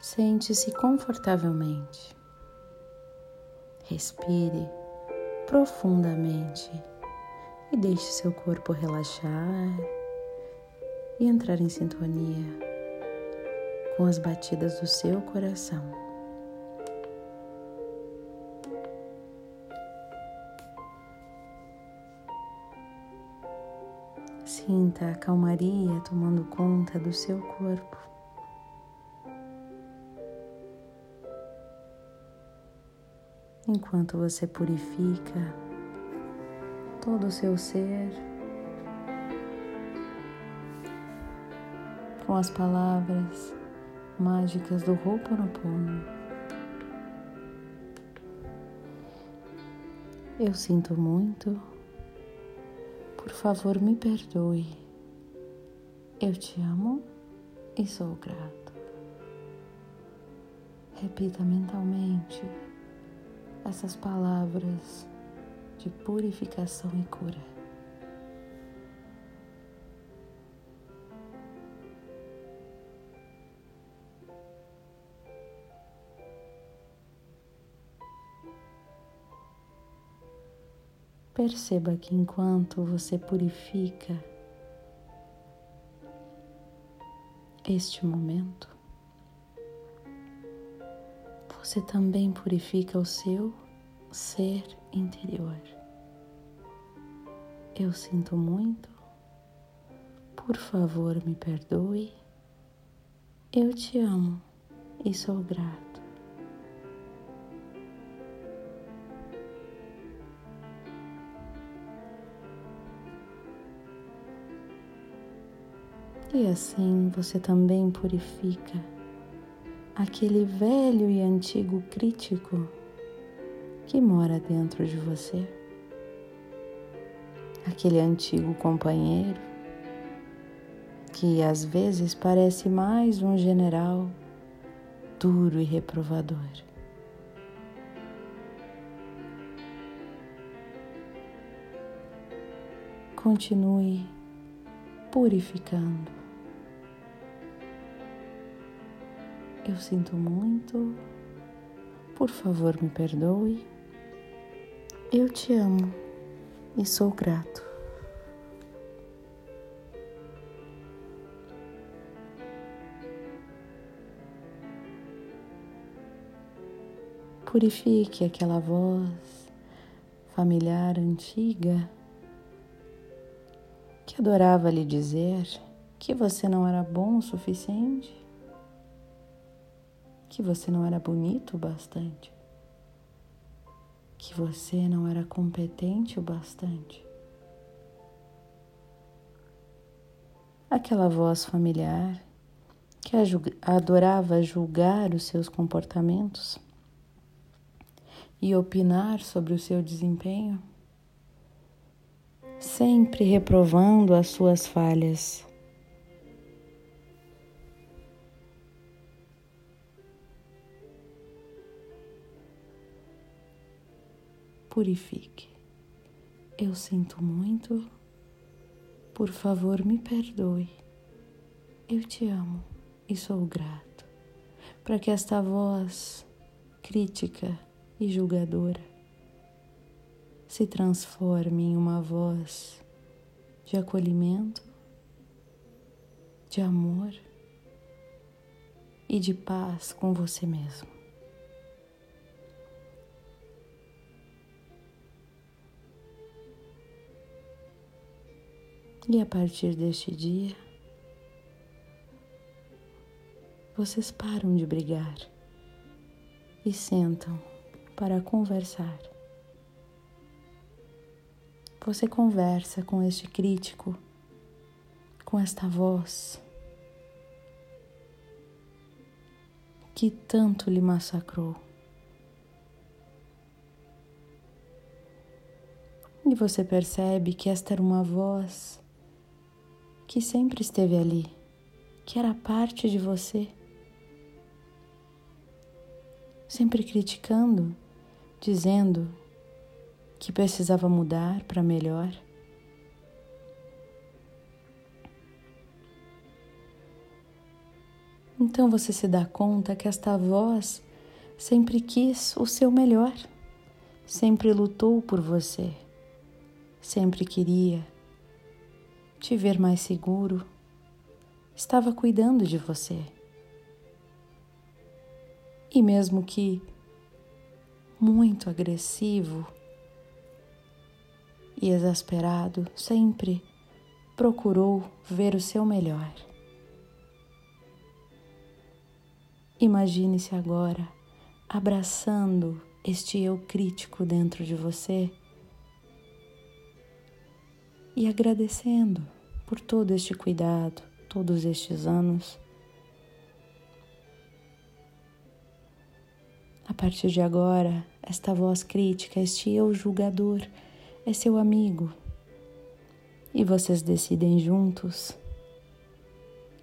Sente-se confortavelmente. Respire profundamente e deixe seu corpo relaxar e entrar em sintonia com as batidas do seu coração. Sinta a calmaria tomando conta do seu corpo. Enquanto você purifica todo o seu ser com as palavras mágicas do Ho'oponopono. Eu sinto muito. Por favor, me perdoe. Eu te amo e sou grato. Repita mentalmente essas palavras de purificação e cura. Perceba que enquanto você purifica este momento, você também purifica o seu ser interior. Eu sinto muito, por favor me perdoe, eu te amo e sou grato. E assim você também purifica aquele velho e antigo crítico que mora dentro de você, aquele antigo companheiro que às vezes parece mais um general duro e reprovador. Continue purificando Eu sinto muito. Por favor, me perdoe. Eu te amo e sou grato. Purifique aquela voz familiar antiga que adorava lhe dizer que você não era bom o suficiente que você não era bonito o bastante, que você não era competente o bastante. Aquela voz familiar que adorava julgar os seus comportamentos e opinar sobre o seu desempenho, sempre reprovando as suas falhas purifique. Eu sinto muito, por favor me perdoe. Eu te amo e sou grato para que esta voz crítica e julgadora se transforme em uma voz de acolhimento, de amor e de paz com você mesmo. E a partir deste dia, vocês param de brigar e sentam para conversar. Você conversa com este crítico, com esta voz que tanto lhe massacrou. E você percebe que esta era uma voz que sempre esteve ali, que era parte de você, sempre criticando, dizendo que precisava mudar para melhor. Então você se dá conta que esta voz sempre quis o seu melhor, sempre lutou por você, sempre queria te ver mais seguro, estava cuidando de você. E mesmo que muito agressivo e exasperado, sempre procurou ver o seu melhor. Imagine-se agora abraçando este eu crítico dentro de você e agradecendo por todo este cuidado, todos estes anos. A partir de agora, esta voz crítica, este eu julgador, é seu amigo. E vocês decidem juntos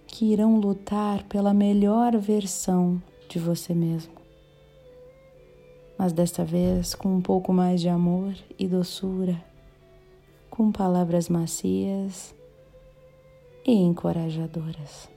que irão lutar pela melhor versão de você mesmo. Mas desta vez com um pouco mais de amor e doçura, com palavras macias e encorajadoras.